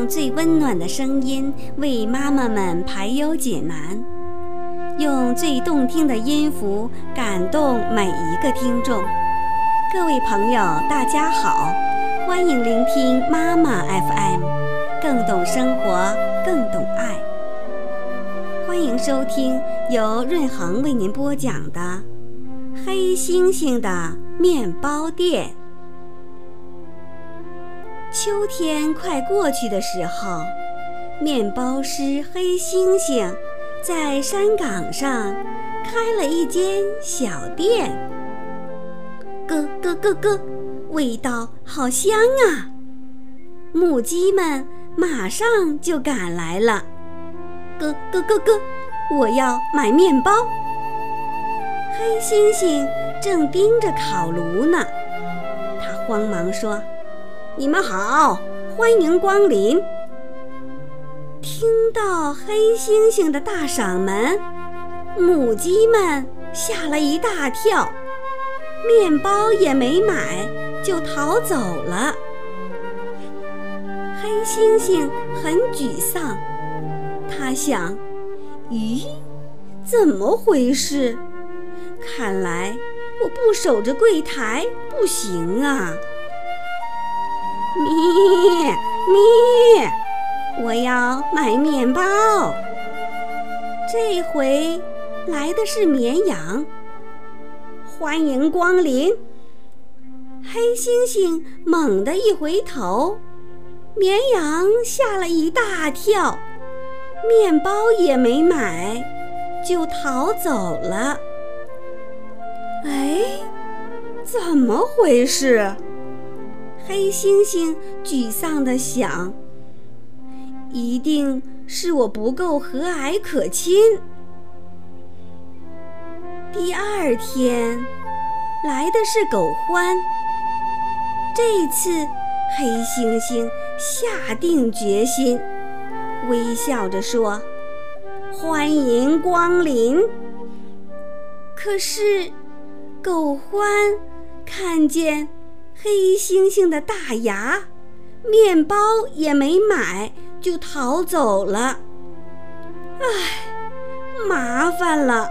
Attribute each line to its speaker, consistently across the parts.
Speaker 1: 用最温暖的声音为妈妈们排忧解难，用最动听的音符感动每一个听众。各位朋友，大家好，欢迎聆听妈妈 FM，更懂生活，更懂爱。欢迎收听由润恒为您播讲的《黑猩猩的面包店》。秋天快过去的时候，面包师黑猩猩在山岗上开了一间小店。咯咯咯咯，味道好香啊！母鸡们马上就赶来了。咯咯咯咯，我要买面包。黑猩猩正盯着烤炉呢，他慌忙说。你们好，欢迎光临。听到黑猩猩的大嗓门，母鸡们吓了一大跳，面包也没买就逃走了。黑猩猩很沮丧，他想：咦，怎么回事？看来我不守着柜台不行啊。咪咪，我要买面包。这回来的是绵羊。欢迎光临。黑猩猩猛地一回头，绵羊吓了一大跳，面包也没买，就逃走了。哎，怎么回事？黑猩猩沮丧地想：“一定是我不够和蔼可亲。”第二天来的是狗獾。这次黑猩猩下定决心，微笑着说：“欢迎光临。”可是狗獾看见。黑猩猩的大牙，面包也没买就逃走了。唉，麻烦了，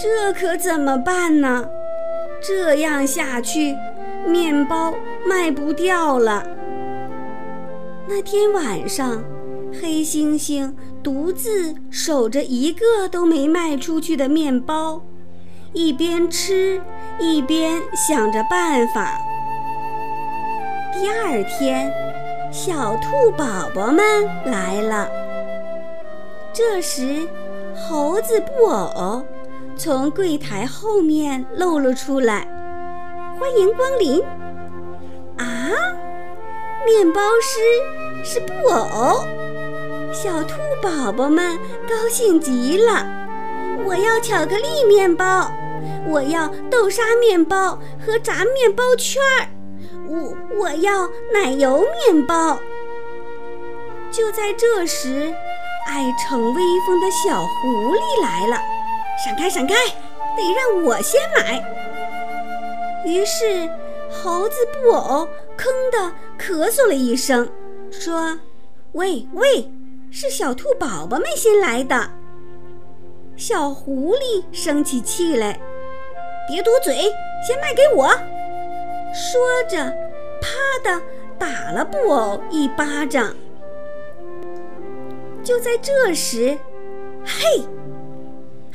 Speaker 1: 这可怎么办呢？这样下去，面包卖不掉了。那天晚上，黑猩猩独自守着一个都没卖出去的面包，一边吃一边想着办法。第二天，小兔宝宝们来了。这时，猴子布偶从柜台后面露了出来，欢迎光临。啊，面包师是布偶，小兔宝宝们高兴极了。我要巧克力面包，我要豆沙面包和炸面包圈儿。我我要奶油面包。就在这时，爱逞威风的小狐狸来了，闪开闪开，得让我先买。于是，猴子布偶吭的咳嗽了一声，说：“喂喂，是小兔宝宝们先来的。”小狐狸生起气来，别嘟嘴，先卖给我。说着，啪的打了布偶一巴掌。就在这时，嘿，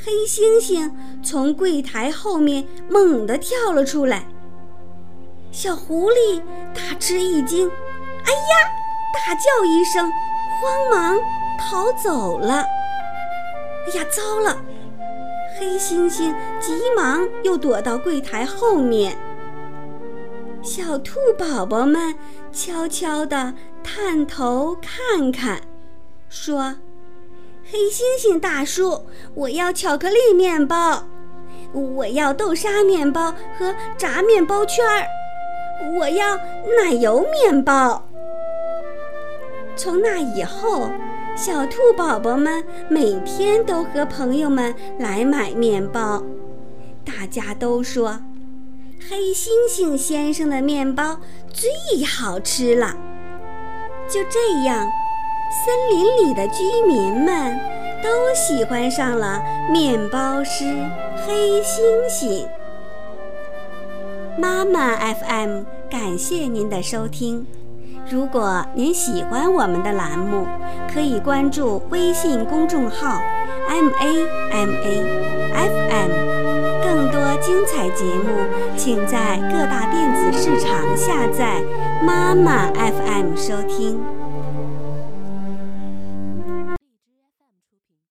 Speaker 1: 黑猩猩从柜台后面猛地跳了出来。小狐狸大吃一惊，哎呀，大叫一声，慌忙逃走了。哎呀，糟了！黑猩猩急忙又躲到柜台后面。小兔宝宝们悄悄地探头看看，说：“黑猩猩大叔，我要巧克力面包，我要豆沙面包和炸面包圈儿，我要奶油面包。”从那以后，小兔宝宝们每天都和朋友们来买面包，大家都说。黑猩猩先生的面包最好吃了。就这样，森林里的居民们都喜欢上了面包师黑猩猩。妈妈 FM 感谢您的收听。如果您喜欢我们的栏目，可以关注微信公众号 “m a m a f m”。彩节目，请在各大电子市场下载“妈妈 FM” 收听。